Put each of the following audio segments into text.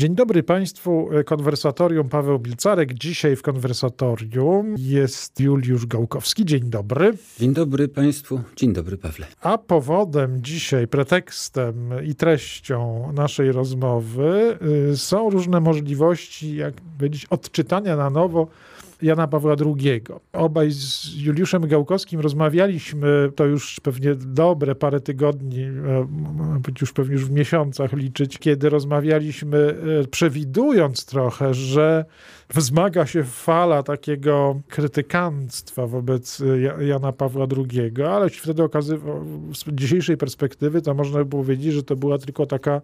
Dzień dobry Państwu, konwersatorium Paweł Bilcarek. Dzisiaj w konwersatorium jest Juliusz Gałkowski. Dzień dobry. Dzień dobry Państwu, dzień dobry Pawle. A powodem dzisiaj, pretekstem i treścią naszej rozmowy y, są różne możliwości, jak powiedzieć, odczytania na nowo Jana Pawła II. Obaj z Juliuszem Gałkowskim rozmawialiśmy, to już pewnie dobre parę tygodni, e, być już pewnie już w miesiącach liczyć, kiedy rozmawialiśmy, e, przewidując trochę, że wzmaga się fala takiego krytykanstwa wobec Jana Pawła II, ale wtedy okazywało, z dzisiejszej perspektywy to można by powiedzieć, że to była tylko taka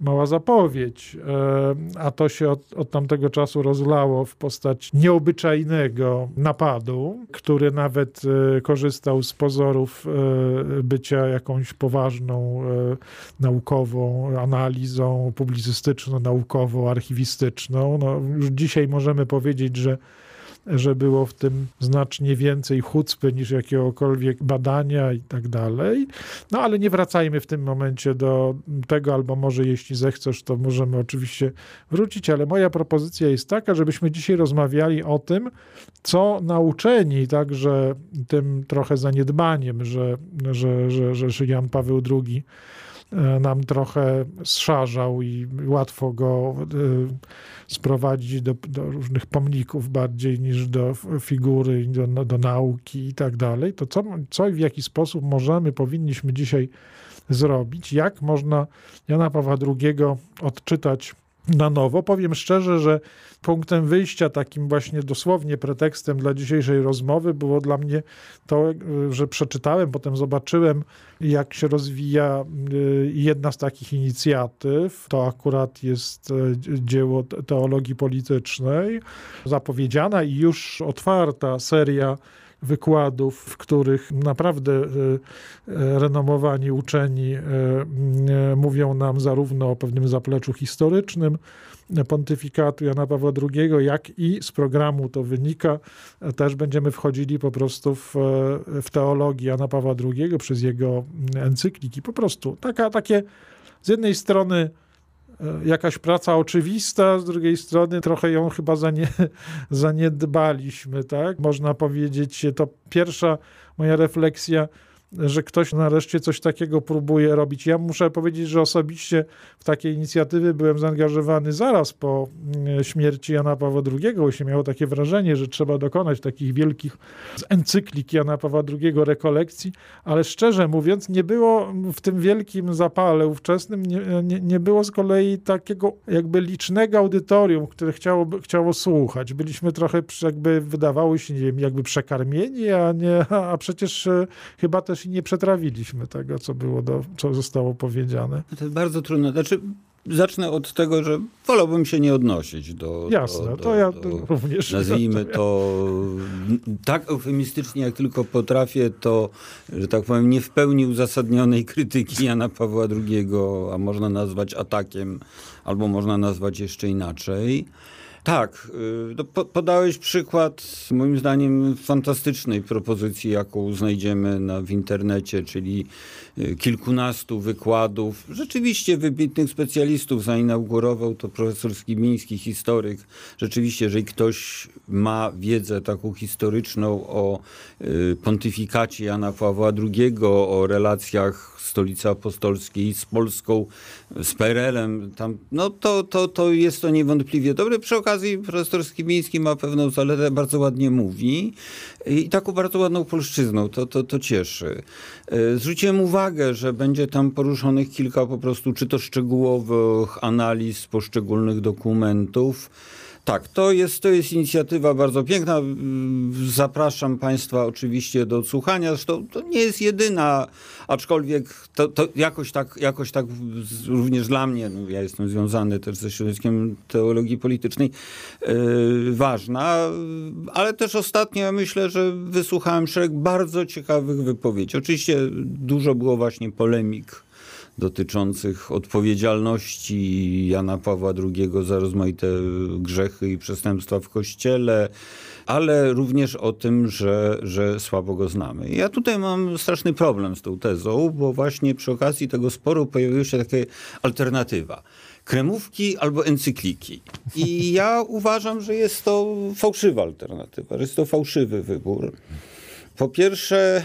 mała zapowiedź, e, a to się od, od tamtego czasu rozlało w postać nieobyczajnego napadu, który nawet e, korzystał z pozorów e, bycia jakąś poważną naukową analizą publicystyczną, naukową, archiwistyczną. No, już dzisiaj możemy powiedzieć, że że było w tym znacznie więcej chucpy niż jakiegokolwiek badania i tak dalej. No ale nie wracajmy w tym momencie do tego, albo może jeśli zechcesz, to możemy oczywiście wrócić, ale moja propozycja jest taka, żebyśmy dzisiaj rozmawiali o tym, co nauczeni także tym trochę zaniedbaniem, że, że, że, że Jan Paweł II nam trochę zszarzał i łatwo go e, sprowadzić do, do różnych pomników bardziej niż do figury, do, do nauki i tak dalej, to co, co i w jaki sposób możemy, powinniśmy dzisiaj zrobić, jak można Jana Pawła II odczytać na nowo. Powiem szczerze, że punktem wyjścia, takim właśnie dosłownie pretekstem dla dzisiejszej rozmowy było dla mnie to, że przeczytałem, potem zobaczyłem, jak się rozwija y, jedna z takich inicjatyw. To akurat jest y, dzieło teologii politycznej, zapowiedziana i już otwarta seria wykładów, w których naprawdę e, e, renomowani uczeni e, mówią nam zarówno o pewnym zapleczu historycznym pontyfikatu Jana Pawła II, jak i z programu to wynika. Też będziemy wchodzili po prostu w, w teologię Jana Pawła II przez jego encykliki. Po prostu taka, takie z jednej strony jakaś praca oczywista, z drugiej strony trochę ją chyba zanie, zaniedbaliśmy, tak? Można powiedzieć, to pierwsza moja refleksja że ktoś nareszcie coś takiego próbuje robić. Ja muszę powiedzieć, że osobiście w takie inicjatywy byłem zaangażowany zaraz po mm, śmierci Jana Pawła II, się miało takie wrażenie, że trzeba dokonać takich wielkich encyklik Jana Pawła II rekolekcji, ale szczerze mówiąc nie było w tym wielkim zapale ówczesnym, nie, nie, nie było z kolei takiego jakby licznego audytorium, które chciało, chciało słuchać. Byliśmy trochę jakby wydawało się, nie wiem, jakby przekarmieni, a, nie, a przecież e, chyba też i nie przetrawiliśmy tego, co było, do, co zostało powiedziane. To jest bardzo trudne. Znaczy, zacznę od tego, że wolałbym się nie odnosić do. Jasne, do, to ja do, również. Nazwijmy to tak eufemistycznie, jak tylko potrafię, to, że tak powiem, nie w pełni uzasadnionej krytyki Jana Pawła II, a można nazwać atakiem, albo można nazwać jeszcze inaczej. Tak, y, no, podałeś przykład moim zdaniem fantastycznej propozycji, jaką znajdziemy na, w internecie, czyli y, kilkunastu wykładów. Rzeczywiście wybitnych specjalistów zainaugurował to profesor Skibiński, historyk. Rzeczywiście, jeżeli ktoś ma wiedzę taką historyczną o y, pontyfikacie Jana Pawła II, o relacjach stolicy apostolskiej z Polską, z PRL-em, tam, no to, to, to jest to niewątpliwie dobre. Przy okazji profesor Skibiński ma pewną zaletę, bardzo ładnie mówi i taką bardzo ładną polszczyzną, to, to, to cieszy. E, zwróciłem uwagę, że będzie tam poruszonych kilka po prostu, czy to szczegółowych analiz poszczególnych dokumentów, tak, to jest, to jest inicjatywa bardzo piękna. Zapraszam Państwa oczywiście do słuchania. Zresztą to nie jest jedyna, aczkolwiek to, to jakoś, tak, jakoś tak również dla mnie, no ja jestem związany też ze środowiskiem teologii politycznej, yy, ważna, ale też ostatnio myślę, że wysłuchałem szereg bardzo ciekawych wypowiedzi. Oczywiście dużo było właśnie polemik dotyczących odpowiedzialności Jana Pawła II za rozmaite grzechy i przestępstwa w Kościele, ale również o tym, że, że słabo go znamy. Ja tutaj mam straszny problem z tą tezą, bo właśnie przy okazji tego sporu pojawiła się taka alternatywa kremówki albo encykliki. I ja uważam, że jest to fałszywa alternatywa, że jest to fałszywy wybór. Po pierwsze,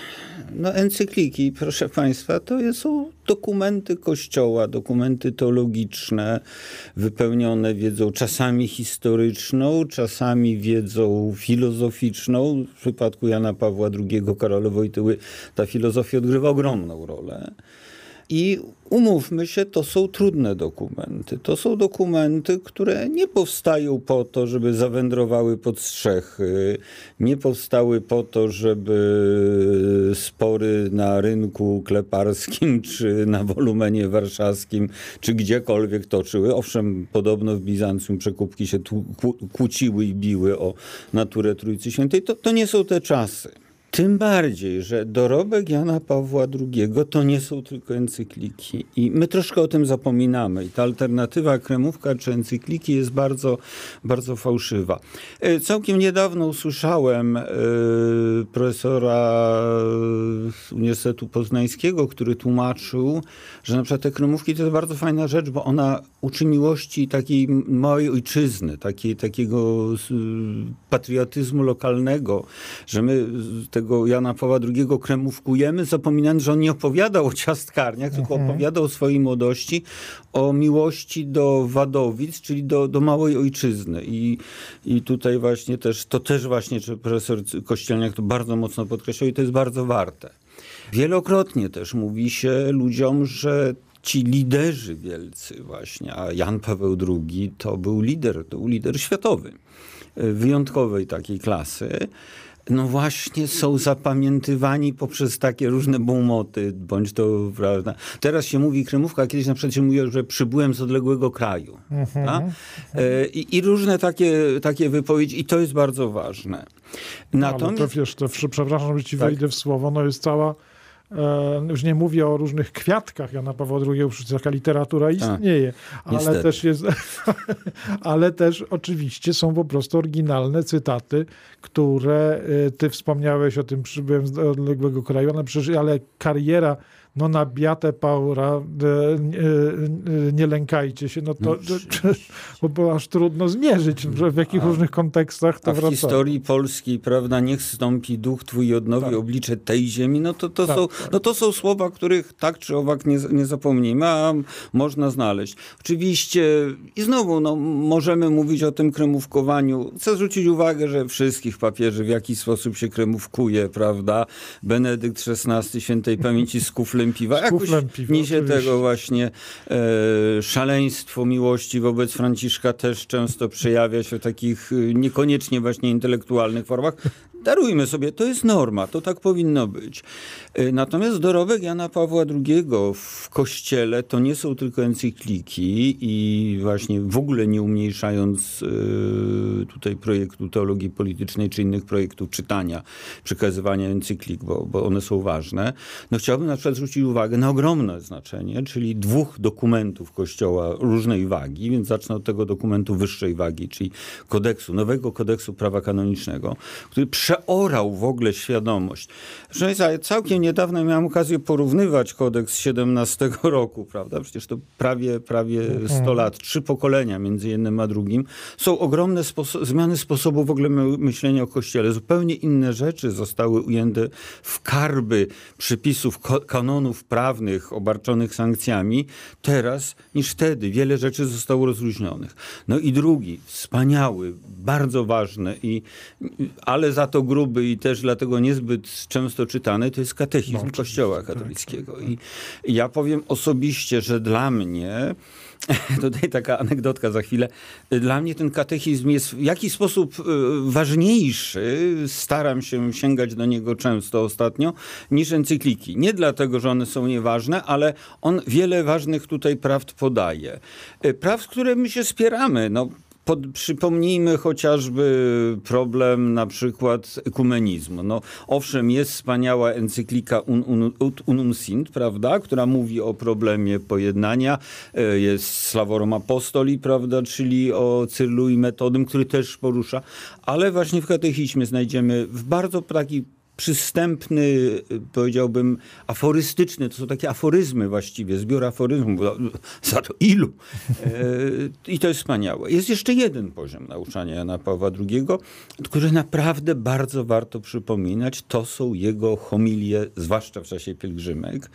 no encykliki, proszę Państwa, to są dokumenty Kościoła, dokumenty teologiczne, wypełnione wiedzą czasami historyczną, czasami wiedzą filozoficzną. W przypadku Jana Pawła II, Karola Wojtyły ta filozofia odgrywa ogromną rolę. I umówmy się, to są trudne dokumenty. To są dokumenty, które nie powstają po to, żeby zawędrowały pod strzechy, nie powstały po to, żeby spory na rynku kleparskim, czy na wolumenie warszawskim, czy gdziekolwiek toczyły. Owszem, podobno w Bizancjum przekupki się kłóciły i biły o naturę Trójcy Świętej. To, to nie są te czasy. Tym bardziej, że dorobek Jana Pawła II to nie są tylko encykliki. I my troszkę o tym zapominamy. I ta alternatywa kremówka czy encykliki jest bardzo, bardzo fałszywa. E, całkiem niedawno usłyszałem y, profesora Uniwersytetu Poznańskiego, który tłumaczył, że na przykład te kremówki to jest bardzo fajna rzecz, bo ona uczy miłości takiej małej ojczyzny, takiej, takiego patriotyzmu lokalnego, że my te tego Jana Pawła II kremówkujemy, zapominając, że on nie opowiadał o ciastkarniach, tylko mhm. opowiadał o swojej młodości, o miłości do Wadowic, czyli do, do małej ojczyzny. I, I tutaj właśnie też, to też właśnie profesor Kościelniak to bardzo mocno podkreślał i to jest bardzo warte. Wielokrotnie też mówi się ludziom, że ci liderzy wielcy właśnie, a Jan Paweł II to był lider, to był lider światowy, wyjątkowej takiej klasy no właśnie są zapamiętywani poprzez takie różne bumoty, bądź to, prawda. Teraz się mówi kremówka, kiedyś na przykład się mówiło, że przybyłem z odległego kraju. Mhm. E, I, I, różne takie, takie wypowiedzi i to jest bardzo ważne. Natomiast... No, ale to wiesz, to, przepraszam, że ci tak. wejdę w słowo, no jest cała już nie mówię o różnych kwiatkach Jana Pawła II, przecież taka literatura tak, istnieje, A, ale też jest, ale też oczywiście są po prostu oryginalne cytaty, które e, ty wspomniałeś o tym, przybyłem z odległego kraju, ale przecież, ale kariera no na Beatę Paura e, e, nie lękajcie się, no to, bo było aż trudno zmierzyć, w jakich A, różnych kontekstach to wraca. w historii polskiej, prawda, niech stąpi duch twój i odnowi tak. oblicze tej ziemi, no to, to, tak, są, tak. no to są słowa, których tak czy owak nie, nie zapomnimy, a można znaleźć. Oczywiście i znowu, no, możemy mówić o tym kremówkowaniu. Chcę zwrócić uwagę, że wszystkich papieży w jakiś sposób się kremówkuje, prawda? Benedykt XVI, świętej pamięci z kufle kuflem piwa. Jakoś piwa, niesie oczywiście. tego właśnie e, szaleństwo miłości wobec Franciszka też często przejawia się w takich e, niekoniecznie właśnie intelektualnych formach. Darujmy sobie, to jest norma, to tak powinno być. E, natomiast dorobek Jana Pawła II w kościele to nie są tylko encykliki i właśnie w ogóle nie umniejszając e, tutaj projektu teologii politycznej czy innych projektów czytania, przekazywania encyklik, bo, bo one są ważne. No chciałbym na przykład zwrócić uwagę na ogromne znaczenie, czyli dwóch dokumentów kościoła różnej wagi, więc zacznę od tego dokumentu wyższej wagi, czyli kodeksu, nowego kodeksu prawa kanonicznego, który przeorał w ogóle świadomość. Proszę Państwa, całkiem niedawno miałem okazję porównywać kodeks 17 roku, prawda? Przecież to prawie, prawie 100 mhm. lat, trzy pokolenia między jednym a drugim. Są ogromne spo zmiany sposobu w ogóle myślenia o Kościele. Zupełnie inne rzeczy zostały ujęte w karby przypisów kanonów prawnych obarczonych sankcjami teraz niż wtedy. Wiele rzeczy zostało rozluźnionych. No i drugi, wspaniały, bardzo ważny, i, ale za to gruby i też dlatego niezbyt często czytany, to jest katechizm no, Kościoła tak, katolickiego. Tak, tak. I ja powiem osobiście, że dla mnie Tutaj taka anegdotka za chwilę. Dla mnie ten katechizm jest w jakiś sposób e, ważniejszy, staram się sięgać do niego często ostatnio, niż encykliki. Nie dlatego, że one są nieważne, ale on wiele ważnych tutaj prawd podaje. E, prawd, które my się spieramy. No, Pod, przypomnijmy chociażby problem na przykład ekumenizmu. No, owszem, jest wspaniała encyklika Un, Un, Unum Sint, prawda, która mówi o problemie pojednania. E, jest Slavorum Apostoli, prawda, czyli o Cyrlu i Metodym, który też porusza. Ale właśnie w katechizmie znajdziemy w bardzo taki przystępny, powiedziałbym, aforystyczny. To są takie aforyzmy właściwie, zbiór aforyzmów. Za to ilu? E, I to jest wspaniałe. Jest jeszcze jeden poziom nauczania Jana Pawła II, który naprawdę bardzo warto przypominać. To są jego homilie, zwłaszcza w czasie pielgrzymek.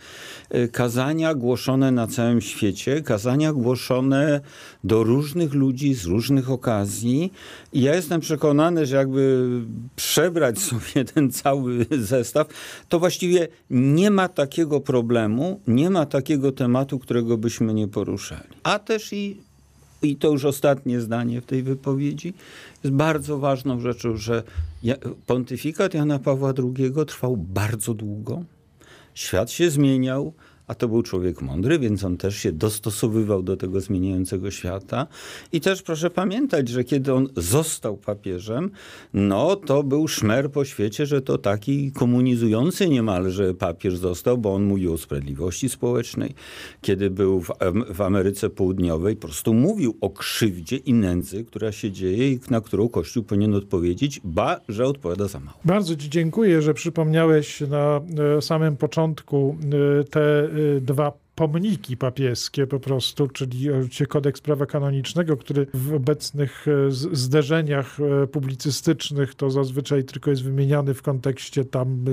E, kazania głoszone na całym świecie, kazania głoszone do różnych ludzi z różnych okazji. I ja jestem przekonany, że jakby przebrać sobie ten cały zestaw, to właściwie nie ma takiego problemu, nie ma takiego tematu, którego byśmy nie poruszali. A też i, i to już ostatnie zdanie w tej wypowiedzi, jest bardzo ważną rzeczą, że pontyfikat Jana Pawła II trwał bardzo długo. Świat się zmieniał, a to był człowiek mądry, więc on też się dostosowywał do tego zmieniającego świata. I też proszę pamiętać, że kiedy on został papieżem, no to był szmer po świecie, że to taki komunizujący niemalże papież został, bo on mówił o sprawiedliwości społecznej. Kiedy był w, w Ameryce Południowej, po prostu mówił o krzywdzie i nędzy, która się dzieje i na którą Kościół powinien odpowiedzieć, ba, że odpowiada za mało. Bardzo Ci dziękuję, że przypomniałeś na e, samym początku e, te dwa pomniki papieskie po prostu, czyli kodeks prawa kanonicznego, który w obecnych e, zderzeniach e, publicystycznych to zazwyczaj tylko jest wymieniany w kontekście tam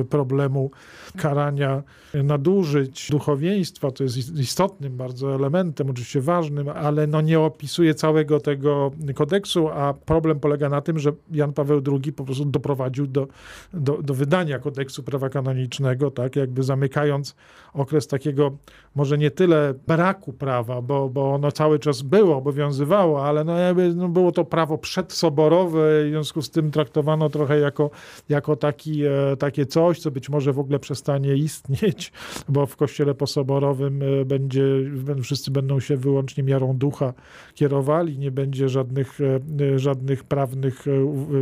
e, problemu karania nadużyć duchowieństwa, to jest istotnym bardzo elementem, oczywiście ważnym, ale no nie opisuje całego tego kodeksu, a problem polega na tym, że Jan Paweł II po prostu doprowadził do, do, do wydania kodeksu prawa kanonicznego, tak? Jakby zamykając okres takiego może nie tyle braku prawa, bo, bo ono cały czas było, obowiązywało, ale no jakby no było to prawo przedsoborowe, w związku z tym traktowano trochę jako, jako taki, e, takie coś, co być może w ogóle przestanie istnieć, bo w kościele posoborowym e, będzie, wszyscy będą się wyłącznie miarą ducha kierowali, nie będzie żadnych, e, żadnych prawnych,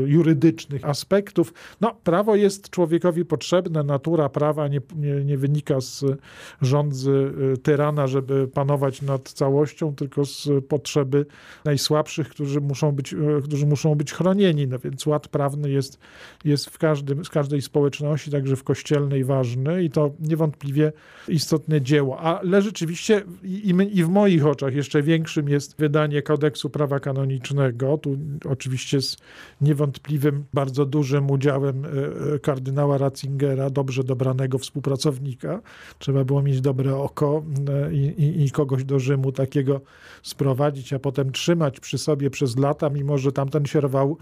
jurydycznych aspektów. No, prawo jest człowiekowi potrzebne, natura prawa nie, nie, nie wynika z rządzy Y, tyrana, żeby panować nad całością, tylko z potrzeby najsłabszych, którzy muszą być, y, którzy muszą być chronieni. No więc ład prawny jest, jest w, każdym, w każdej społeczności, także w kościelnej ważny i to niewątpliwie istotne dzieło. Ale rzeczywiście i, i w moich oczach jeszcze większym jest wydanie kodeksu prawa kanonicznego. Tu oczywiście z niewątpliwym, bardzo dużym udziałem y, kardynała Ratzingera, dobrze dobranego współpracownika. Trzeba było mieć dobre oko e, i, i, kogoś do Rzymu takiego sprowadzić, a potem trzymać przy sobie przez lata, mimo że tamten się rwał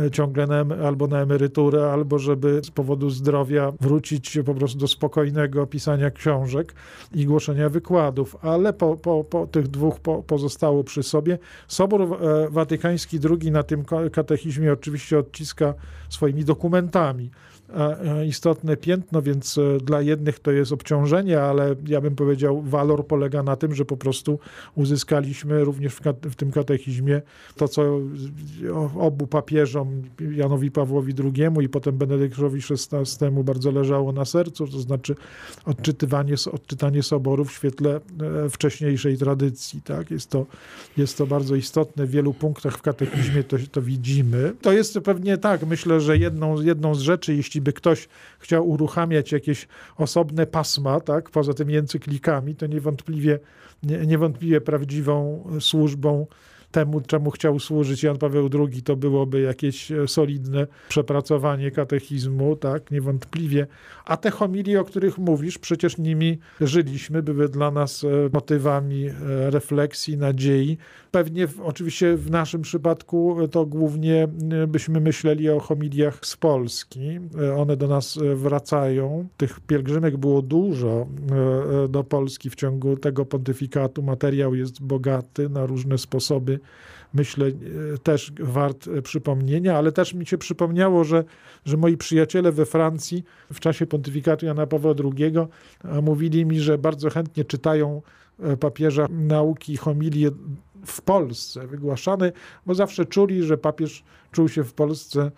e, ciągle na, albo na emeryturę, albo żeby z powodu zdrowia wrócić po prostu do spokojnego pisania książek i głoszenia wykładów. Ale po, po, po tych dwóch po, pozostało przy sobie. Sobór e, Watykański II na tym katechizmie oczywiście odciska swoimi dokumentami istotne piętno, więc e, dla jednych to jest obciążenie, ale ja bym powiedział, walor polega na tym, że po prostu uzyskaliśmy również w, w tym katechizmie to, co obu papieżom, Janowi Pawłowi II i potem Benedyktowi XVI bardzo leżało na sercu, to znaczy odczytywanie, odczytanie soboru w świetle e, wcześniejszej tradycji. Tak? Jest, to, jest to bardzo istotne. W wielu punktach w katechizmie to, to widzimy. To jest pewnie tak, myślę, że jedną, jedną z rzeczy, jeśli by ktoś chciał uruchamiać jakieś osobne pasma, tak, poza tymi encyklikami, to niewątpliwie, nie, niewątpliwie prawdziwą służbą temu, czemu chciał służyć Jan Paweł II, to byłoby jakieś e, solidne przepracowanie katechizmu, tak, niewątpliwie. A te homilie, o których mówisz, przecież nimi żyliśmy, były dla nas e, motywami e, refleksji, nadziei. Pewnie oczywiście w naszym przypadku to głównie byśmy myśleli o homiliach z Polski. One do nas wracają. Tych pielgrzymek było dużo do Polski w ciągu tego pontyfikatu. Materiał jest bogaty na różne sposoby myślę, e, też wart e, przypomnienia, ale też mi się przypomniało, że, że moi przyjaciele we Francji w czasie pontyfikatu Jana Pawła II mówili mi, że bardzo chętnie czytają e, papieża nauki, homilie w Polsce wygłaszany, bo zawsze czuli, że papież czuł się w Polsce e,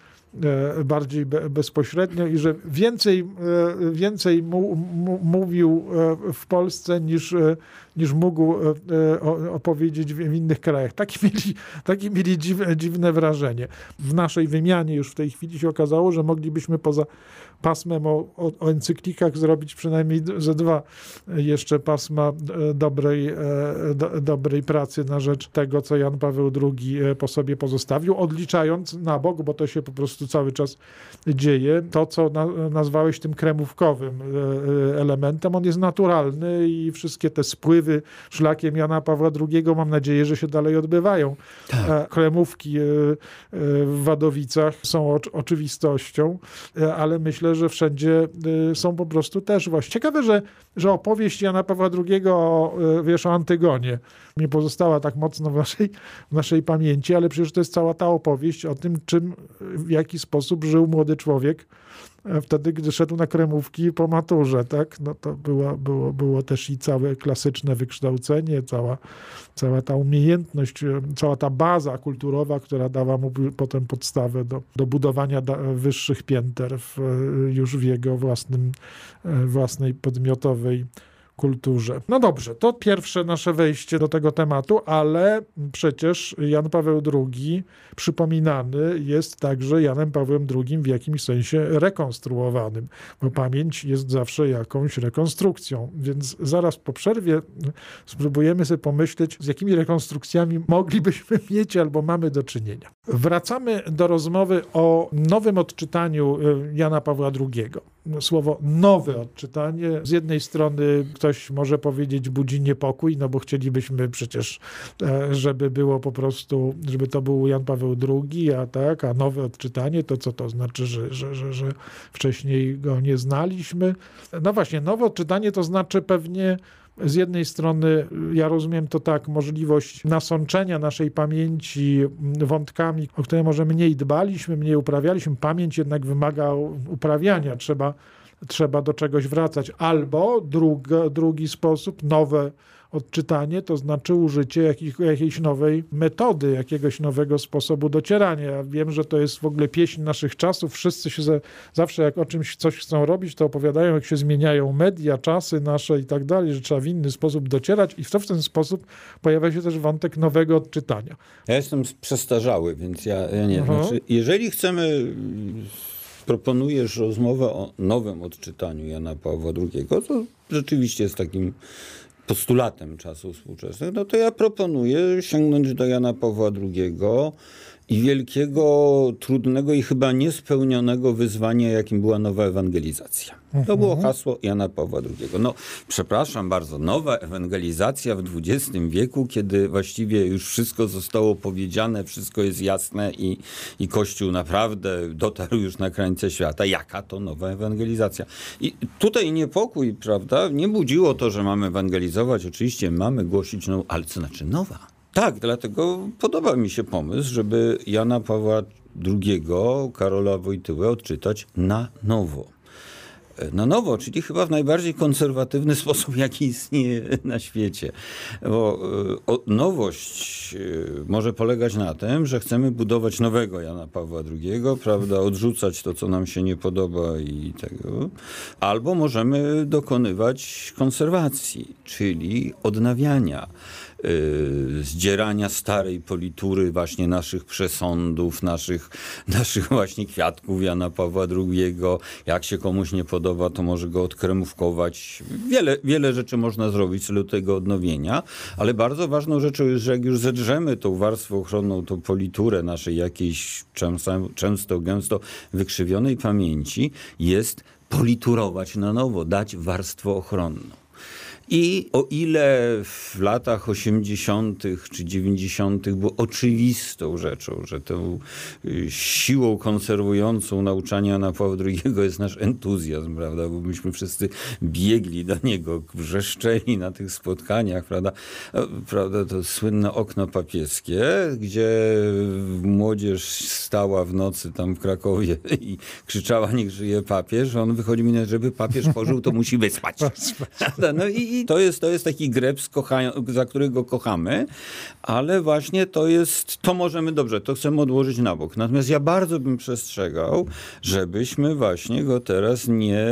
bardziej bezpośrednio i że więcej, e, więcej mu, mu, mówił e, w Polsce niż, niż mógł opowiedzieć w innych krajach. Takie mieli, takie mieli dziwne, dziwne wrażenie. W naszej wymianie już w tej chwili się okazało, że moglibyśmy poza pasmem o, o, o encyklikach zrobić przynajmniej ze dwa jeszcze pasma e, dobrej, e, do, dobrej pracy na rzecz tego, co Jan Paweł II e, po sobie pozostawił, odliczając na bok, bo to się po prostu cały czas dzieje, to, co na, nazwałeś tym kremówkowym elementem, on jest naturalny i wszystkie te spływy szlakiem Jana Pawła II, mam nadzieję, że się dalej odbywają. Tak. Kremówki w Wadowicach są oczywistością, ale myślę, że wszędzie są po prostu też właśnie. Ciekawe, że, że opowieść Jana Pawła II o, y, wiesz, o Antygonie nie pozostała tak mocno w naszej, w naszej pamięci, ale przecież to jest cała ta opowieść o tym, czym, w jaki sposób żył młody człowiek. E, wtedy, gdy szedł na kremówki po maturze, tak? No to było, było, było też i całe klasyczne wykształcenie, cała, cała ta umiejętność, e, cała ta baza kulturowa, która dała mu potem podstawę do, do budowania wyższych pięter w, e, już w jego własnym, własnej podmiotowej kulturze. No dobrze, to pierwsze nasze wejście do tego tematu, ale przecież Jan Paweł II przypominany jest także Janem Pawłem II w jakimś sensie rekonstruowanym, bo pamięć jest zawsze jakąś rekonstrukcją. Więc zaraz po przerwie spróbujemy sobie pomyśleć, z jakimi rekonstrukcjami moglibyśmy mieć albo mamy do czynienia. Wracamy do rozmowy o nowym odczytaniu y, Jana Pawła II słowo nowe odczytanie. Z jednej strony ktoś może powiedzieć budzi niepokój, no bo chcielibyśmy przecież, e, żeby było po prostu, żeby to był Jan Paweł II, a tak, a nowe odczytanie, to co to znaczy, że, że, że, że wcześniej go nie znaliśmy. No właśnie, nowe odczytanie to znaczy pewnie z jednej strony, ja rozumiem to tak, możliwość nasączenia naszej pamięci wątkami, o które może mniej dbaliśmy, mniej uprawialiśmy. Pamięć jednak wymaga uprawiania, trzeba, trzeba do czegoś wracać. Albo drugi sposób, nowe odczytanie, to znaczy użycie jakich, jakiejś nowej metody, jakiegoś nowego sposobu docierania. Ja wiem, że to jest w ogóle pieśń naszych czasów. Wszyscy się ze, zawsze jak o czymś coś chcą robić, to opowiadają, jak się zmieniają media, czasy nasze i tak dalej, że trzeba w inny sposób docierać i w, to w ten sposób pojawia się też wątek nowego odczytania. Ja jestem przestarzały, więc ja, ja nie. Znaczy, jeżeli chcemy proponujesz rozmowę o nowym odczytaniu Jana Pawła II, to rzeczywiście jest takim postulatem czasu współczesnych, no to ja proponuję sięgnąć do Jana Pawła II i wielkiego, trudnego i chyba niespełnionego wyzwania, jakim była nowa ewangelizacja. To było mhm. hasło Jana Pawła II. No, przepraszam bardzo, nowa ewangelizacja w XX wieku, kiedy właściwie już wszystko zostało powiedziane, wszystko jest jasne i, i Kościół naprawdę dotarł już na krańce świata. Jaka to nowa ewangelizacja? I tutaj niepokój, prawda, nie budziło to, że mamy ewangelizować. Oczywiście mamy głosić, no, ale co znaczy nowa? Tak, dlatego podoba mi się pomysł, żeby Jana Pawła II, Karola Wojtyłę odczytać na nowo. Na nowo, czyli chyba w najbardziej konserwatywny sposób, jaki istnieje na świecie. Bo e, nowość e, może polegać na tym, że chcemy budować nowego Jana Pawła II, prawda, odrzucać to, co nam się nie podoba i tego, albo możemy dokonywać konserwacji, czyli odnawiania zdzierania starej politury właśnie naszych przesądów, naszych, naszych właśnie kwiatków Jana Pawła II. Jak się komuś nie podoba, to może go odkremówkować. Wiele, wiele rzeczy można zrobić w celu tego odnowienia, ale bardzo ważną rzeczą jest, że jak już zedrzemy tą warstwę ochronną, tą politurę naszej jakiejś często, często gęsto wykrzywionej pamięci, jest politurować na nowo, dać warstwę ochronną. I o ile w latach 80. czy 90. było oczywistą rzeczą, że tą y, siłą konserwującą nauczania na Pawła II jest nasz entuzjazm, prawda? Bo myśmy wszyscy biegli do niego, wrzeszczeli na tych spotkaniach, prawda? prawda? To słynne okno papieskie, gdzie młodzież stała w nocy tam w Krakowie i krzyczała, niech żyje papież. On wychodzi mi, żeby papież pożył, to musi wyspać. No i to jest, to jest taki greps, za którego kochamy, ale właśnie to jest, to możemy dobrze, to chcemy odłożyć na bok. Natomiast ja bardzo bym przestrzegał, żebyśmy właśnie go teraz nie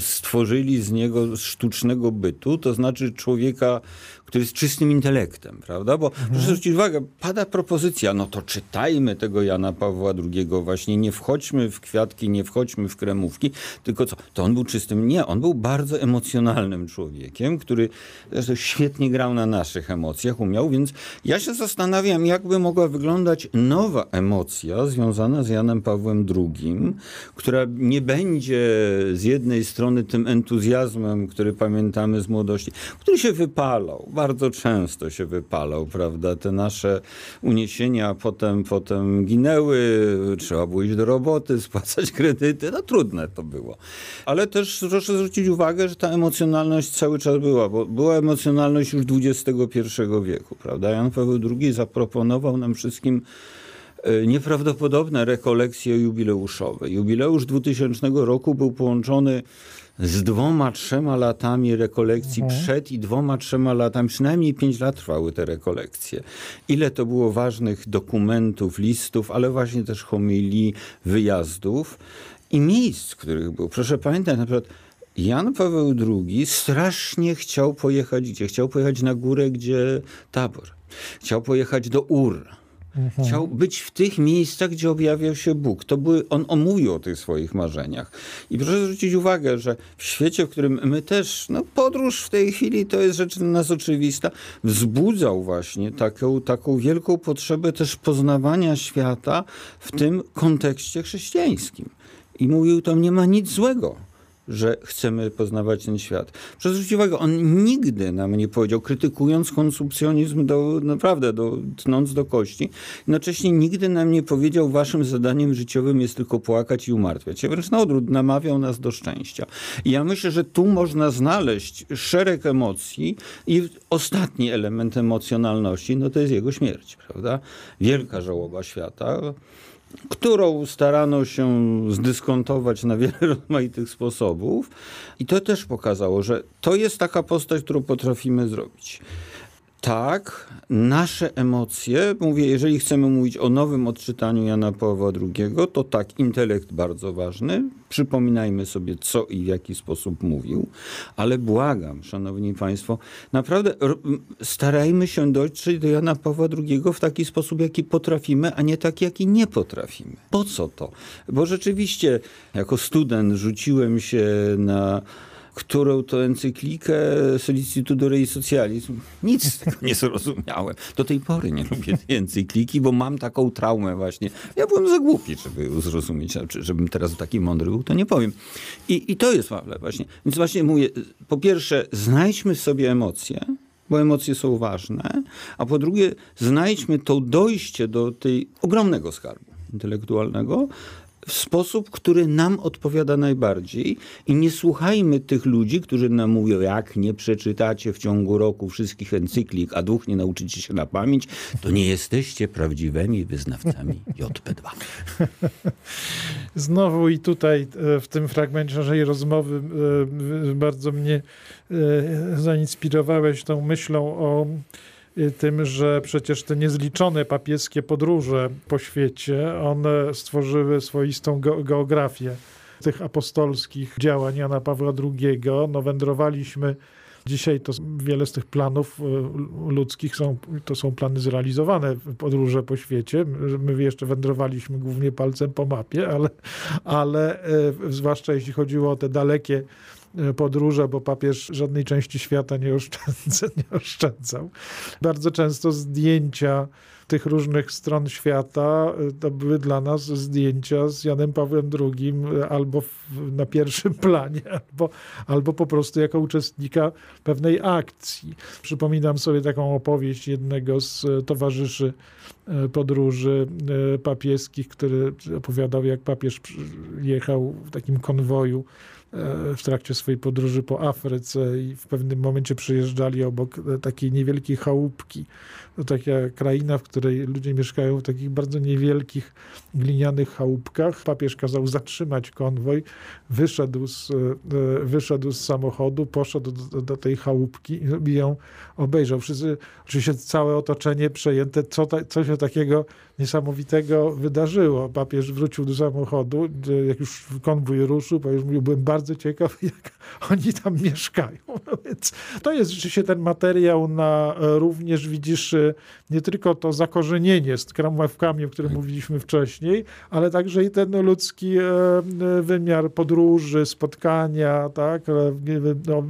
stworzyli z niego sztucznego bytu, to znaczy człowieka, który jest czystym intelektem, prawda? Bo mhm. proszę zwrócić uwagę, pada propozycja, no to czytajmy tego Jana Pawła II, właśnie nie wchodźmy w kwiatki, nie wchodźmy w kremówki, tylko co? To on był czystym, nie, on był bardzo emocjonalnym człowiekiem, który zresztą świetnie grał na naszych emocjach, umiał, więc ja się zastanawiam, jakby mogła wyglądać nowa emocja związana z Janem Pawłem II, która nie będzie z jednej strony tym entuzjazmem, który pamiętamy z młodości, który się wypalał, bardzo często się wypalał, prawda? Te nasze uniesienia potem, potem ginęły, trzeba było iść do roboty, spłacać kredyty, no trudne to było. Ale też proszę zwrócić uwagę, że ta emocjonalność cały czas była, bo była emocjonalność już XXI wieku, prawda? Jan Paweł II zaproponował nam wszystkim e, nieprawdopodobne rekolekcje jubileuszowe. Jubileusz 2000 roku był połączony z dwoma, trzema latami rekolekcji mhm. przed i dwoma, trzema latami, przynajmniej pięć lat trwały te rekolekcje. Ile to było ważnych dokumentów, listów, ale właśnie też homilii, wyjazdów i miejsc, w których był. Proszę pamiętać, na przykład Jan Paweł II strasznie chciał pojechać gdzie? Chciał pojechać na górę, gdzie tabor. Chciał pojechać do Ur Mhm. Chciał być w tych miejscach, gdzie objawiał się Bóg. To były, on omówił o tych swoich marzeniach. I proszę zwrócić uwagę, że w świecie, w którym my też, no podróż w tej chwili to jest rzecz dla nas oczywista, wzbudzał właśnie taką, taką wielką potrzebę też poznawania świata w tym kontekście chrześcijańskim. I mówił, tam nie ma nic złego że chcemy poznawać ten świat. Zwrócić uwagę, on nigdy nam nie powiedział, krytykując konsumpcjonizm do, naprawdę, do, tnąc do kości, jednocześnie nigdy nam nie powiedział, waszym zadaniem życiowym jest tylko płakać i umartwiać się. Wręcz na odwrót, namawiał nas do szczęścia. I ja myślę, że tu można znaleźć szereg emocji i ostatni element emocjonalności, no to jest jego śmierć, prawda? Wielka żałoba świata którą starano się zdyskontować na wiele rozmaitych sposobów. I to też pokazało, że to jest taka postać, którą potrafimy zrobić tak, nasze emocje, mówię, jeżeli chcemy mówić o nowym odczytaniu Jana Pawła II, to tak, intelekt bardzo ważny. Przypominajmy sobie, co i w jaki sposób mówił, ale błagam, szanowni państwo, naprawdę starajmy się dotrzeć do Jana Pawła II w taki sposób, jaki potrafimy, a nie taki, jaki nie potrafimy. Po co to? Bo rzeczywiście, jako student rzuciłem się na którą to encyklikę Solicitudo Rei Socializm. Nic z tego nie zrozumiałem. Do tej pory nie lubię tej encykliki, bo mam taką traumę właśnie. Ja byłem za głupi, żeby ją zrozumieć. Znaczy, żebym teraz taki mądry był, to nie powiem. I, i to jest właśnie. Więc właśnie mówię, po pierwsze, znajdźmy sobie emocje, bo emocje są ważne, a po drugie, znajdźmy to dojście do tej ogromnego skarbu intelektualnego, w sposób, który nam odpowiada najbardziej i nie słuchajmy tych ludzi, którzy nam mówią, jak nie przeczytacie w ciągu roku wszystkich encyklik, a duch nie nauczycie się na pamięć, to nie jesteście prawdziwymi wyznawcami JP2. Znowu i tutaj e, w tym fragmencie naszej rozmowy e, bardzo mnie e, zainspirowałeś tą myślą o tym, że przecież te niezliczone papieskie podróże po świecie, one stworzyły swoistą geografię tych apostolskich działań Jana Pawła II. No, wędrowaliśmy Dzisiaj to wiele z tych planów y, ludzkich są, to są plany zrealizowane, podróże po świecie. My jeszcze wędrowaliśmy głównie palcem po mapie, ale, ale y, zwłaszcza jeśli chodziło o te dalekie podróże, bo papież żadnej części świata nie, oszczędza, nie oszczędzał. Bardzo często zdjęcia tych różnych stron świata e, to były dla nas zdjęcia z Janem Pawłem II e, albo w, na pierwszym planie, albo, albo po prostu jako uczestnika pewnej akcji. Przypominam sobie taką opowieść jednego z towarzyszy podróży papieskich, który opowiadał, jak papież jechał w takim konwoju w trakcie swojej podróży po Afryce i w pewnym momencie przyjeżdżali obok takiej niewielkiej chałupki to taka kraina, w której ludzie mieszkają w takich bardzo niewielkich glinianych chałupkach. Papież kazał zatrzymać konwoj, wyszedł z, e, wyszedł z samochodu, poszedł do, do tej chałupki i ją obejrzał. Wszyscy, oczywiście całe otoczenie przejęte, co, ta, co się takiego niesamowitego wydarzyło. Papież wrócił do samochodu, jak już konwój ruszył, papież mówił, byłem bardzo ciekaw, jak oni tam mieszkają. No więc to jest rzeczywiście ten materiał na e, również, widzisz, e, nie tylko to zakorzenienie z kramławkami, o którym tak. mówiliśmy wcześniej, ale także i ten ludzki e, wymiar podróży, spotkania, tak? No,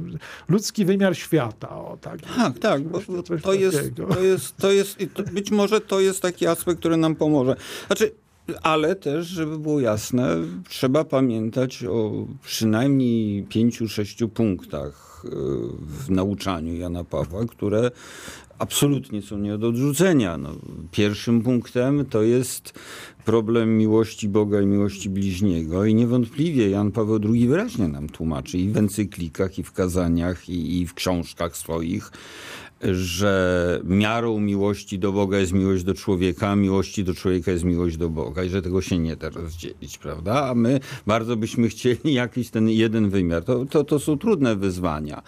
ludzki wymiar świata. O, tak, tak, tak bo to, jest, to, jest, to jest, być może to jest taki aspekt, który nam pomoże. Znaczy, ale też, żeby było jasne, trzeba pamiętać o przynajmniej pięciu, sześciu punktach e, w nauczaniu Jana Pawła, które absolutnie są nie do odrzucenia. No, pierwszym punktem to jest problem miłości Boga i miłości bliźniego i niewątpliwie Jan Paweł II wyraźnie nam tłumaczy i w encyklikach, i w kazaniach, i, i w książkach swoich, że miarą miłości do Boga jest miłość do człowieka, miłości do człowieka jest miłość do Boga i że tego się nie da rozdzielić, prawda? A my bardzo byśmy chcieli jakiś ten jeden wymiar. To, to, to są trudne wyzwania.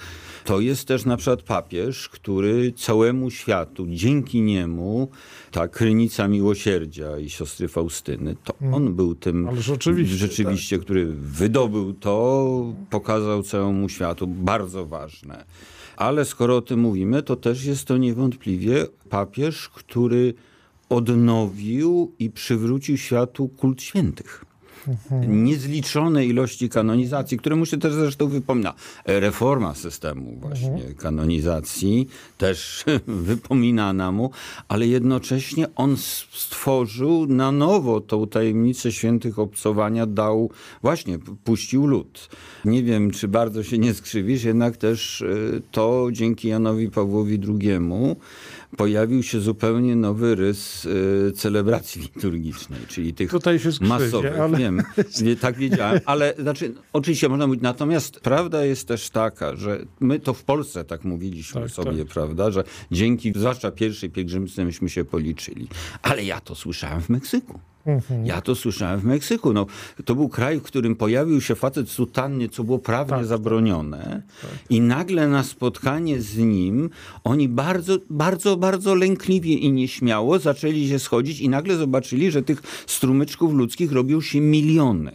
To jest też na przykład papież, który całemu światu, dzięki niemu, ta krynica miłosierdzia i siostry Faustyny, to mm. on był tym rzeczywiście, rzeczywiście tak. który wydobył to, pokazał całemu światu, bardzo ważne. Ale skoro o tym mówimy, to też jest to niewątpliwie papież, który odnowił i przywrócił światu kult świętych. Mhm. Niezliczone ilości kanonizacji, które mu się też zresztą wypomina. Reforma systemu właśnie mhm. kanonizacji też wypomina nam mu, ale jednocześnie on stworzył na nowo tą tajemnicę świętych obcowania, dał, właśnie puścił lud. Nie wiem, czy bardzo się nie skrzywisz, jednak też e, to dzięki Janowi Pawłowi II pojawił się zupełnie nowy rys y, celebracji liturgicznej, czyli tych masowych. Ale... Wiem, tak wiedziałem, ale znaczy, oczywiście można mówić, natomiast prawda jest też taka, że my to w Polsce tak mówiliśmy tak, sobie, tak. prawda, że dzięki zwłaszcza pierwszej pielgrzymce myśmy się policzyli. Ale ja to słyszałem w Meksyku. Mhm. Ja to słyszałem w Meksyku. No, to był kraj, w którym pojawił się facet sutanny, co było prawnie tak, tak. zabronione. Tak. I nagle na spotkanie z nim oni bardzo, bardzo, bardzo lękliwie i nieśmiało zaczęli się schodzić i nagle zobaczyli, że tych strumyczków ludzkich robią się miliony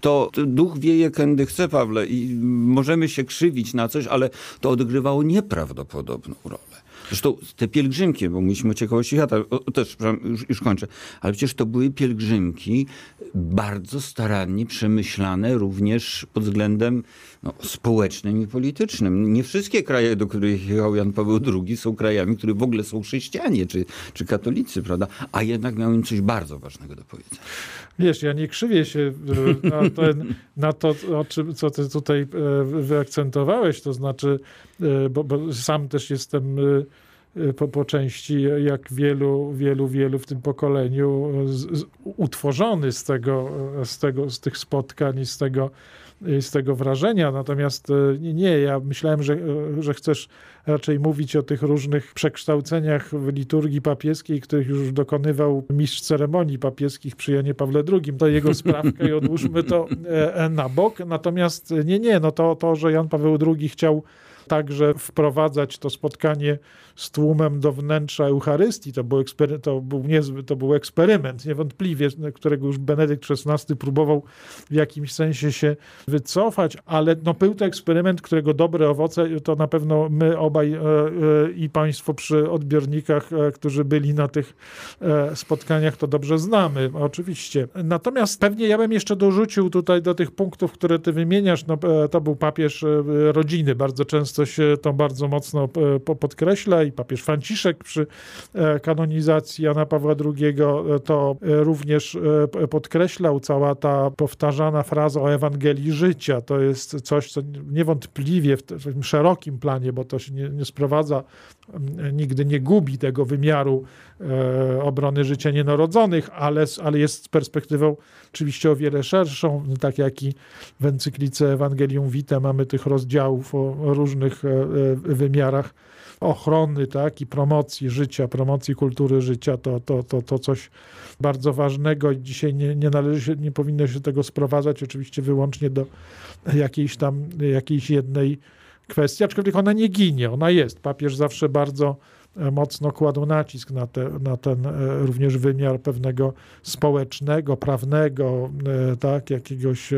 to duch wieje kędy chce, Pawle, i możemy się krzywić na coś, ale to odgrywało nieprawdopodobną rolę. Zresztą te pielgrzymki, bo mówiliśmy o ciekawości świata, też już, już kończę, ale przecież to były pielgrzymki bardzo starannie przemyślane również pod względem no, społecznym i politycznym. Nie wszystkie kraje, do których jechał Jan Paweł II są krajami, które w ogóle są chrześcijanie czy, czy katolicy, prawda? A jednak miał im coś bardzo ważnego do powiedzenia. Wiesz, ja nie krzywię się e, na, ten, na to, o czym, co ty tutaj e, wyakcentowałeś, to znaczy, e, bo, bo sam też jestem po, po części, jak wielu, wielu, wielu w tym pokoleniu, z, z, utworzony z tego, z tego, z tych spotkań z tego, z tego wrażenia. Natomiast nie, ja myślałem, że, że chcesz raczej mówić o tych różnych przekształceniach w liturgii papieskiej, których już dokonywał mistrz ceremonii papieskich przy Janie Pawle II. To jego sprawkę i odłóżmy to na bok. Natomiast nie, nie, no to, to że Jan Paweł II chciał także wprowadzać to spotkanie z tłumem do wnętrza Eucharystii. To był, ekspery- to był, niezły, to był eksperyment, niewątpliwie, którego już Benedykt XVI próbował w jakimś sensie się wycofać, ale no, był to eksperyment, którego dobre owoce to na pewno my obaj e, e, i Państwo przy odbiornikach, e, którzy byli na tych e, spotkaniach, to dobrze znamy, oczywiście. Natomiast pewnie ja bym jeszcze dorzucił tutaj do tych punktów, które ty wymieniasz, no, e, to był papież e, rodziny. Bardzo często się to bardzo mocno podkreśla i papież Franciszek przy e, kanonizacji Jana Pawła II e, to e, również podkreślał. Cała ta powtarzana fraza o Ewangelii życia to jest coś, co niewątpliwie w tym szerokim planie, bo to się nie, nie sprowadza, nigdy nie gubi tego wymiaru obrony życia nienarodzonych, ale, ale jest z perspektywą oczywiście o wiele szerszą, tak jak i w encyklice Ewangelium Vitae mamy tych rozdziałów o różnych różnych wymiarach ochrony tak, i promocji życia, promocji kultury życia, to, to, to, to coś bardzo ważnego. Dzisiaj nie, nie należy się, nie powinno się tego sprowadzać oczywiście wyłącznie do jakiejś tam, jakiejś jednej kwestii, aczkolwiek ona nie ginie, ona jest. Papież zawsze bardzo mocno kładą nacisk na, te, na ten e, również wymiar pewnego społecznego, prawnego, e, tak, jakiegoś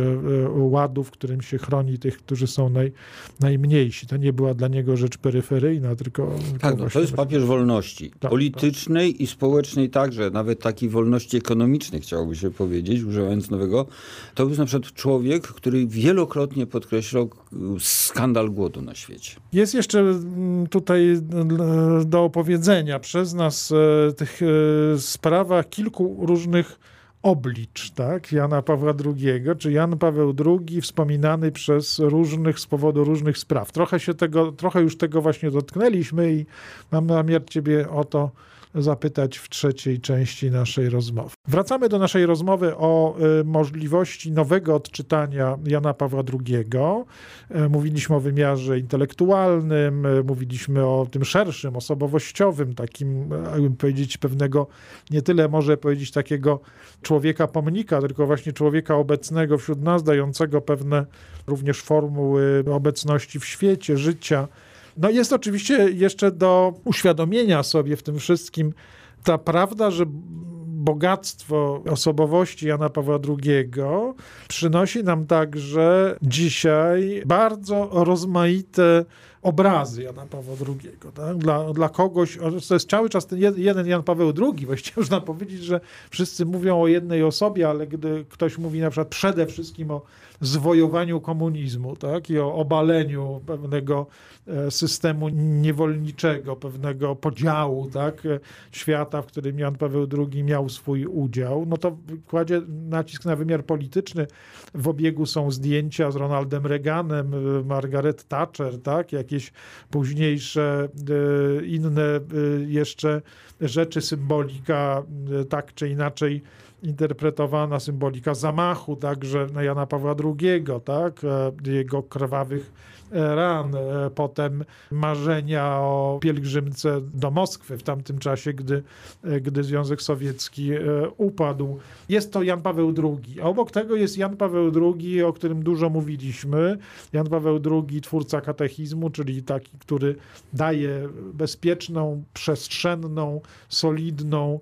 ładu, w którym się chroni tych, którzy są naj, najmniejsi. To nie była dla niego rzecz peryferyjna, tylko... Tak, no, to jest papież wolności tak, politycznej tak. i społecznej także, nawet takiej wolności ekonomicznej chciałoby się powiedzieć, używając nowego. To jest na przykład człowiek, który wielokrotnie podkreślał skandal głodu na świecie. Jest jeszcze mm, tutaj do opowiedzenia przez nas e, tych e, sprawach kilku różnych oblicz tak, Jana Pawła II, czy Jan Paweł II wspominany przez różnych, z powodu różnych spraw. Trochę, się tego, trochę już tego właśnie dotknęliśmy i mam namiar ciebie o to zapytać w trzeciej części naszej rozmowy. Wracamy do naszej rozmowy o y, możliwości nowego odczytania Jana Pawła II. Y, mówiliśmy o wymiarze intelektualnym, y, mówiliśmy o tym szerszym, osobowościowym, takim, jakbym powiedzieć, pewnego, nie tyle może powiedzieć takiego człowieka pomnika, tylko właśnie człowieka obecnego wśród nas, dającego pewne również formuły obecności w świecie, życia no jest oczywiście jeszcze do uświadomienia sobie w tym wszystkim ta prawda, że bogactwo osobowości Jana Pawła II przynosi nam także dzisiaj bardzo rozmaite obrazy Jana Pawła II. Tak? Dla, dla kogoś, to jest cały czas ten jeden Jan Paweł II, właściwie można powiedzieć, że wszyscy mówią o jednej osobie, ale gdy ktoś mówi na przykład przede wszystkim o zwojowaniu komunizmu tak? i o obaleniu pewnego e, systemu niewolniczego, pewnego podziału tak? świata, w którym Jan Paweł II miał swój udział, no to kładzie nacisk na wymiar polityczny. W obiegu są zdjęcia z Ronaldem Reaganem, Margaret Thatcher, tak? Jakieś późniejsze e, inne e, jeszcze rzeczy, symbolika tak czy inaczej interpretowana symbolika zamachu także na Jana Pawła II, tak, e, jego krwawych ran, e, potem marzenia o pielgrzymce do Moskwy w tamtym czasie, gdy, e, gdy Związek Sowiecki upadł. Jest to Jan Paweł II. A obok tego jest Jan Paweł II, o którym dużo mówiliśmy. Jan Paweł II, twórca katechizmu, czyli taki, który daje bezpieczną, przestrzenną, solidną,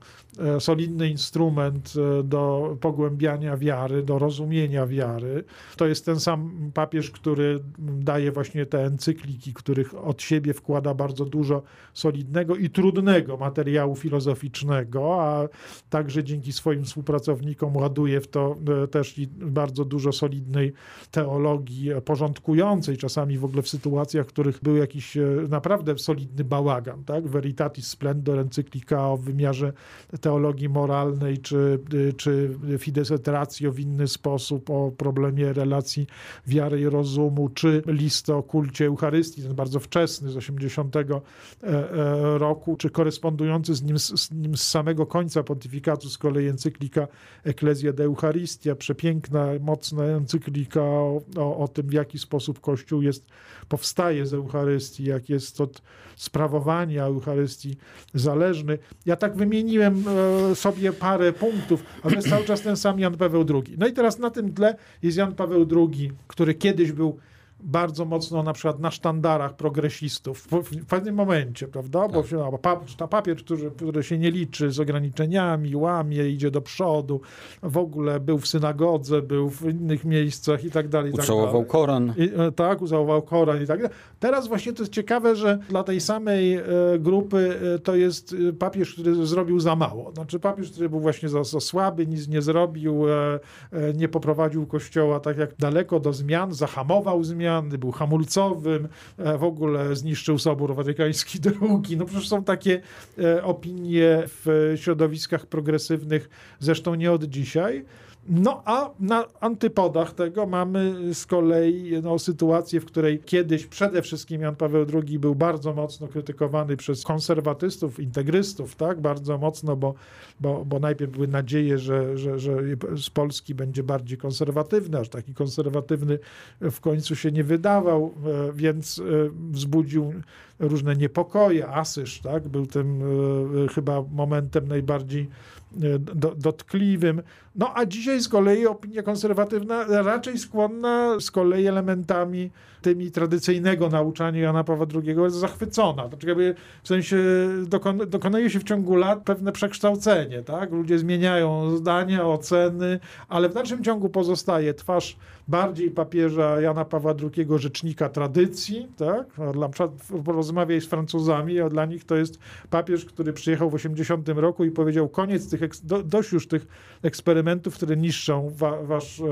solidny instrument do pogłębiania wiary, do rozumienia wiary. To jest ten sam papież, który daje właśnie te encykliki, których od siebie wkłada bardzo dużo solidnego i trudnego materiału filozoficznego, a także dzięki swoim współpracownikom ładuje w to e, też bardzo dużo solidnej teologii porządkującej, czasami w ogóle w sytuacjach, w których był jakiś e, naprawdę solidny bałagan. Tak? Veritatis Splendor, encyklika o wymiarze teologii moralnej czy Y, czy Fides et Ratio w inny sposób o problemie relacji wiary i rozumu, czy list o kulcie Eucharystii, ten bardzo wczesny z 80 e, e, roku, czy korespondujący z nim, z nim z samego końca pontyfikatu z kolei encyklika Ecclesia de Eucharistia, przepiękna, mocna encyklika o, o, o tym, w jaki sposób Kościół jest, powstaje z Eucharystii, jak jest od sprawowania Eucharystii zależny. Ja tak wymieniłem e, sobie parę punktów, a to jest cały czas ten sam Jan Paweł II. No i teraz na tym tle jest Jan Paweł II, który kiedyś był bardzo mocno na przykład na sztandarach progresistów w, pewnym momencie, prawda? Bo tak. ta papier, który, który się nie liczy z ograniczeniami, łamie, idzie do przodu, w ogóle był w synagodze, był w innych miejscach i tak dalej. Ucałował tak Koran. I, e, tak, ucałował Koran i tak dalej. Teraz właśnie to jest ciekawe, że dla tej samej e, grupy e, to jest papież, który zrobił za mało. Znaczy papież, który był właśnie za, za słaby, nic nie zrobił, nie poprowadził kościoła tak jak daleko do zmian, zahamował zmian, był hamulcowym, e, w ogóle zniszczył Sobór Watykański II. No przecież są takie e, opinie w środowiskach progresywnych, zresztą nie od dzisiaj. No a na antypodach tego mamy z kolei no, sytuację, w której kiedyś przede wszystkim Jan Paweł II był bardzo mocno krytykowany przez konserwatystów, integrystów, tak, bardzo mocno, bo, bo, bo najpierw były nadzieje, że, że, że z Polski będzie bardziej konserwatywny, aż taki konserwatywny w końcu się nie wydawał, e, więc wzbudził różne niepokoje. Asyż tak, był tym chyba momentem najbardziej dotkliwym. No a dzisiaj z kolei opinia konserwatywna raczej skłonna z kolei elementami tymi tradycyjnego nauczania Jana Pawła II jest zachwycona. Znaczy jakby w sensie dokon, dokonuje się w ciągu lat pewne przekształcenie, tak? Ludzie zmieniają zdania, oceny, ale w dalszym ciągu pozostaje twarz bardziej papieża Jana Pawła II, rzecznika tradycji, tak? Dla, rozmawiaj z Francuzami, a dla nich to jest papież, który przyjechał w 80 roku i powiedział koniec tych, do, dość już tych eksperymentów, które niszczą wa, wasz,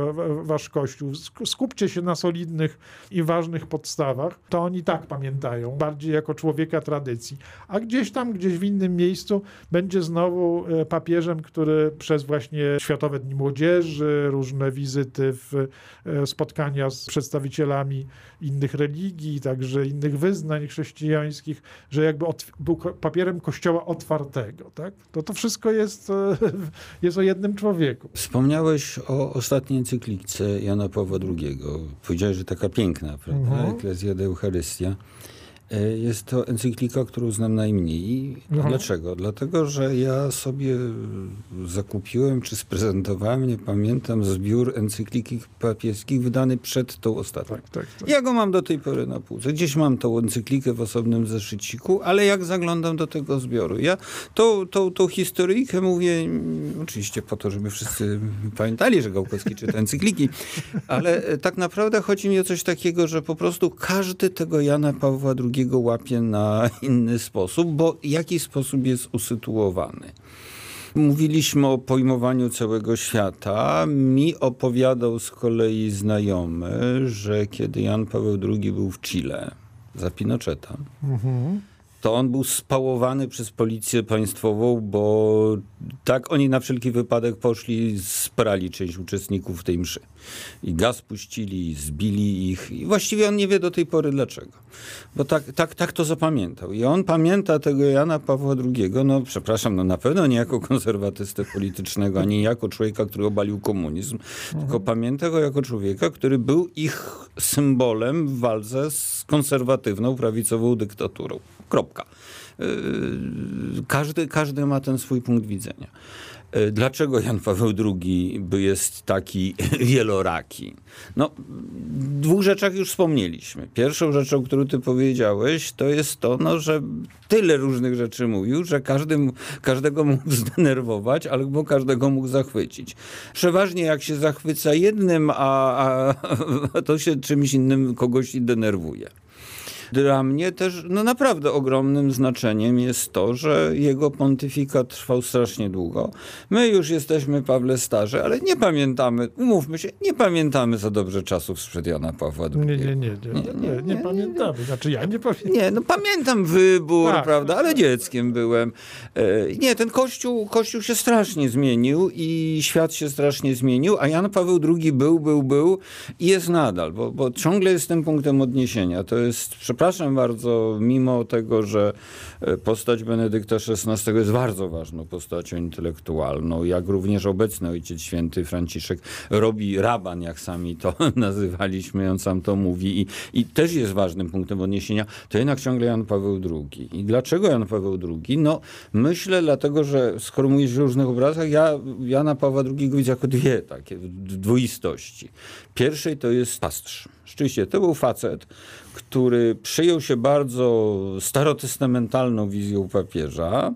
wasz kościół. Skupcie się na solidnych i ważnych podstawach. To oni tak pamiętają, bardziej jako człowieka tradycji. A gdzieś tam, gdzieś w innym miejscu będzie znowu e, papieżem, który przez właśnie Światowe Dni Młodzieży, różne wizyty w E, spotkania z przedstawicielami innych religii, także innych wyznań chrześcijańskich, że jakby był papierem kościoła otwartego. Tak? To to wszystko jest, e, jest o jednym człowieku. Wspomniałeś o ostatniej encyklice Jana Pawła II. Powiedziałeś, że taka piękna, prawda? Mhm. Ecclesia de Eucharystia. E, jest to encyklika, którą znam najmniej. No. Dlaczego? Dlatego, że ja sobie zakupiłem, czy sprezentowałem, nie pamiętam, zbiór encykliki papieskich wydany przed tą ostatnią. Tak, tak, tak. Ja go mam do tej pory na półce. Gdzieś mam tą encyklikę w osobnym zeszyciku, ale jak zaglądam do tego zbioru, ja tą, tą, tą historyjkę mówię mm, oczywiście po to, żeby wszyscy pamiętali, że Gałkowski czyta encykliki, ale e, tak naprawdę chodzi mi o coś takiego, że po prostu każdy tego Jana Pawła II drugiego łapie na inny sposób, bo jakiś sposób jest usytuowany. Mówiliśmy o pojmowaniu całego świata. Mi opowiadał z kolei znajomy, że kiedy Jan Paweł II był w Chile za Pinocheta, mhm to on był spałowany przez policję państwową, bo tak oni na wszelki wypadek poszli, sprali część uczestników tej mszy. I gaz puścili, zbili ich i właściwie on nie wie do tej pory dlaczego. Bo tak, tak, tak to zapamiętał. I on pamięta tego Jana Pawła II, no przepraszam, no na pewno nie jako konserwatystę politycznego, ani jako człowieka, który obalił komunizm, mhm. tylko pamięta go jako człowieka, który był ich symbolem w walce z konserwatywną, prawicową dyktaturą. Kropka. Y, każdy, każdy ma ten swój punkt widzenia. Y, dlaczego Jan Paweł II jest taki wieloraki? No, dwóch rzeczach już wspomnieliśmy. Pierwszą rzeczą, którą ty powiedziałeś, to jest to, no, że tyle różnych rzeczy mówił, że każdy, każdego mógł zdenerwować, albo każdego mógł zachwycić. Przeważnie jak się zachwyca jednym, a, a, a to się czymś innym kogoś denerwuje. Dla mnie też no naprawdę ogromnym znaczeniem jest to, że jego pontyfikat trwał strasznie długo. My już jesteśmy, Pawle, starzy, ale nie pamiętamy, umówmy się, nie pamiętamy za dobrze czasów sprzed Jana Pawła II. Nie, nie, nie, nie, nie, pamiętamy. Znaczy ja nie pamiętam. Nie, no pamiętam wybór, tak. prawda, ale dzieckiem byłem. E, nie, ten kościół, kościół się strasznie zmienił i świat się strasznie zmienił, a Jan Paweł II był, był, był i jest nadal, bo, bo ciągle jest tym punktem odniesienia. To jest, przepraszam, przepraszam bardzo, mimo tego, że e, postać Benedykta XVI jest bardzo ważną postacią intelektualną, jak również obecny Ojciec Święty Franciszek robi raban, jak sami to nazywaliśmy, on sam to mówi i, i też jest ważnym punktem odniesienia, to jednak ciągle Jan Paweł II. I dlaczego Jan Paweł II? No myślę dlatego, że skoro mówisz w różnych obrazach, ja Jana Pawła II widzę jako dwie takie dwoistości. Pierwszej to jest pasterz. Rzeczywiście, to był facet, który przyjął się bardzo starotestamentalną wizją papieża.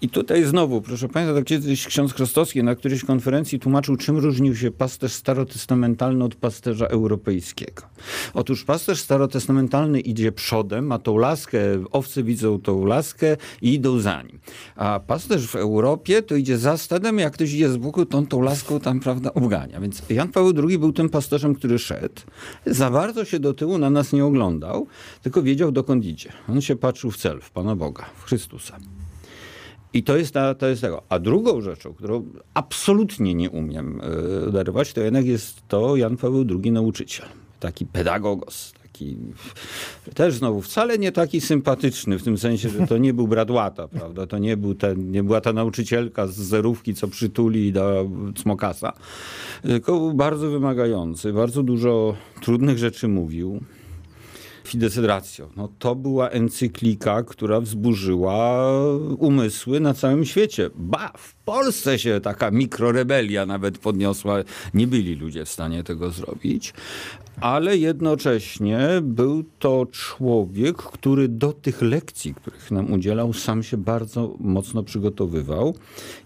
I tutaj znowu, proszę Państwa, tak kiedyś ksiądz Krostowski na którejś konferencji tłumaczył, czym różnił się pasterz starotestamentalny od pasterza europejskiego. Otóż pasterz starotestamentalny idzie przodem, ma tą laskę, owce widzą tą laskę i idą za nim. A pasterz w Europie to idzie za stadem, jak ktoś idzie z boku, to on tą laską tam, prawda, obgania. Więc Jan Paweł II był tym pasterzem, który szedł. Za bardzo się do tyłu na nas nie oglądał, tylko wiedział, dokąd idzie. On się patrzył w cel, w Pana Boga, w Chrystusa. I to jest, ta, to jest tego. A drugą rzeczą, którą absolutnie nie umiem yy, oderwać, to jednak jest to Jan Paweł II nauczyciel. Taki pedagogos, taki też znowu wcale nie taki sympatyczny, w tym sensie, że to nie był brat Łata, prawda? To nie, był ten, nie była ta nauczycielka z zerówki, co przytuli do cmokasa, tylko był bardzo wymagający, bardzo dużo trudnych rzeczy mówił. Fides Ratio. No, to była encyklika, która wzburzyła umysły na całym świecie. Ba, w Polsce się taka mikrorebelia nawet podniosła. Nie byli ludzie w stanie tego zrobić. Ale jednocześnie był to człowiek, który do tych lekcji, których nam udzielał, sam się bardzo mocno przygotowywał.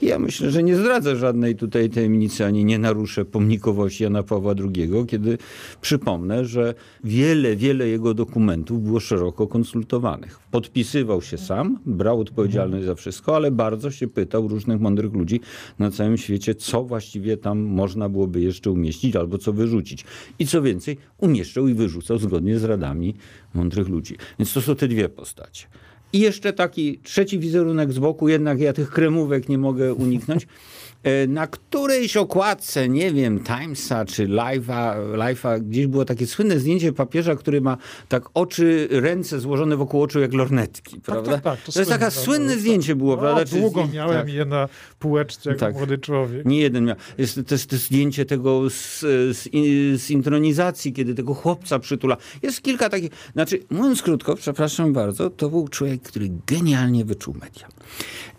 I ja myślę, że nie zdradzę żadnej tutaj tajemnicy, ani nie naruszę pomnikowości Jana Pawła II, kiedy przypomnę, że wiele, wiele jego dokumentów było szeroko konsultowanych. Podpisywał się sam, brał odpowiedzialność za wszystko, ale bardzo się pytał różnych mądrych ludzi na całym świecie, co właściwie tam można byłoby jeszcze umieścić albo co wyrzucić. I co więcej, umieszczał i wyrzucał zgodnie z radami mądrych ludzi. Więc to są te dwie postacie. I jeszcze taki trzeci wizerunek z boku, jednak ja tych kremówek nie mogę uniknąć. E, na którejś okładce, nie wiem, Timesa czy Life'a, Life'a, gdzieś było takie słynne zdjęcie papieża, który ma tak oczy, ręce złożone wokół oczu jak lornetki, Tak, prawda? tak, tak, to, jest takie słynne tak. zdjęcie było, No, prawda? Czy długo zdję- miałem tak. je na półeczce jako Tak. młody człowiek. Nie jeden miał. Jest to jest to zdjęcie tego z, z, z intronizacji, kiedy tego chłopca przytula. Jest kilka takich. Znaczy, mówiąc krótko, przepraszam bardzo, to był człowiek, który genialnie wyczuł media.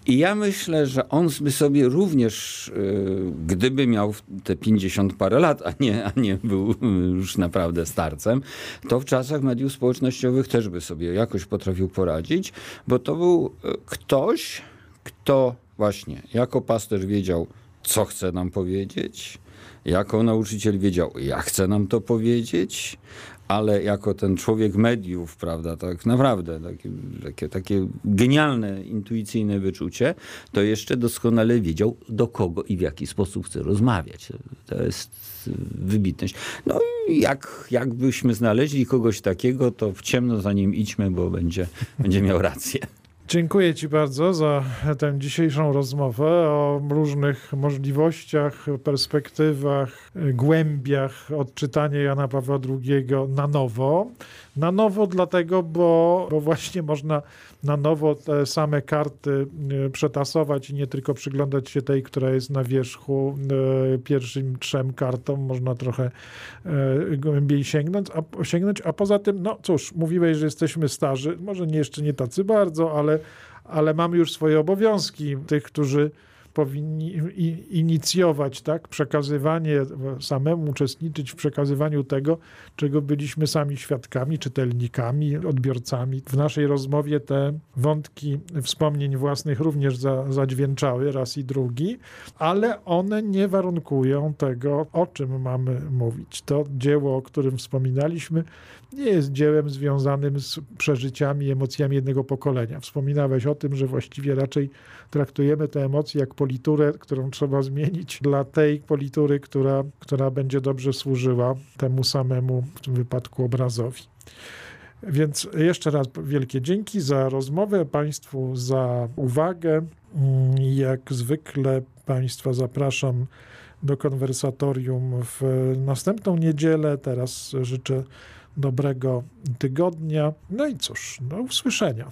I ja myślę, że on by sobie również, y, gdyby miał te 50 parę lat, a nie, a nie był już naprawdę starcem, to w czasach mediów społecznościowych też by sobie jakoś potrafił poradzić, bo to był y, ktoś, kto właśnie jako pasterz wiedział, co chce nam powiedzieć, jako nauczyciel wiedział, jak chce nam to powiedzieć, ale jako ten człowiek mediów, prawda, tak naprawdę takie, takie, takie genialne, intuicyjne wyczucie, to jeszcze doskonale wiedział, do kogo i w jaki sposób chce rozmawiać. To jest wybitność. No i jak, jakbyśmy znaleźli kogoś takiego, to w ciemno za nim idźmy, bo będzie, będzie miał rację. Dziękuję Ci bardzo za tę dzisiejszą rozmowę o różnych możliwościach, perspektywach, głębiach odczytania Jana Pawła II na nowo. Na nowo dlatego, bo, bo właśnie można na nowo te same karty e, przetasować i nie tylko przyglądać się tej, która jest na wierzchu e, pierwszym trzem kartom. Można trochę e, głębiej sięgnąć a, sięgnąć, a poza tym, no cóż, mówiłeś, że jesteśmy starzy, może nie jeszcze nie tacy bardzo, ale, ale mamy już swoje obowiązki tych, którzy powinni inicjować tak, przekazywanie, samemu uczestniczyć w przekazywaniu tego, czego byliśmy sami świadkami, czytelnikami, odbiorcami. W naszej rozmowie te wątki wspomnień własnych również za, zadźwięczały raz i drugi, ale one nie warunkują tego, o czym mamy mówić. To dzieło, o którym wspominaliśmy, nie jest dziełem związanym z przeżyciami emocjami jednego pokolenia. Wspominałeś o tym, że właściwie raczej traktujemy te emocje jak politurę, którą trzeba zmienić dla tej politury, która, która będzie dobrze służyła temu samemu, w tym wypadku obrazowi. Więc jeszcze raz wielkie dzięki za rozmowę, Państwu za uwagę. Jak zwykle Państwa zapraszam do konwersatorium w następną niedzielę. Teraz życzę dobrego tygodnia. No i cóż, do usłyszenia.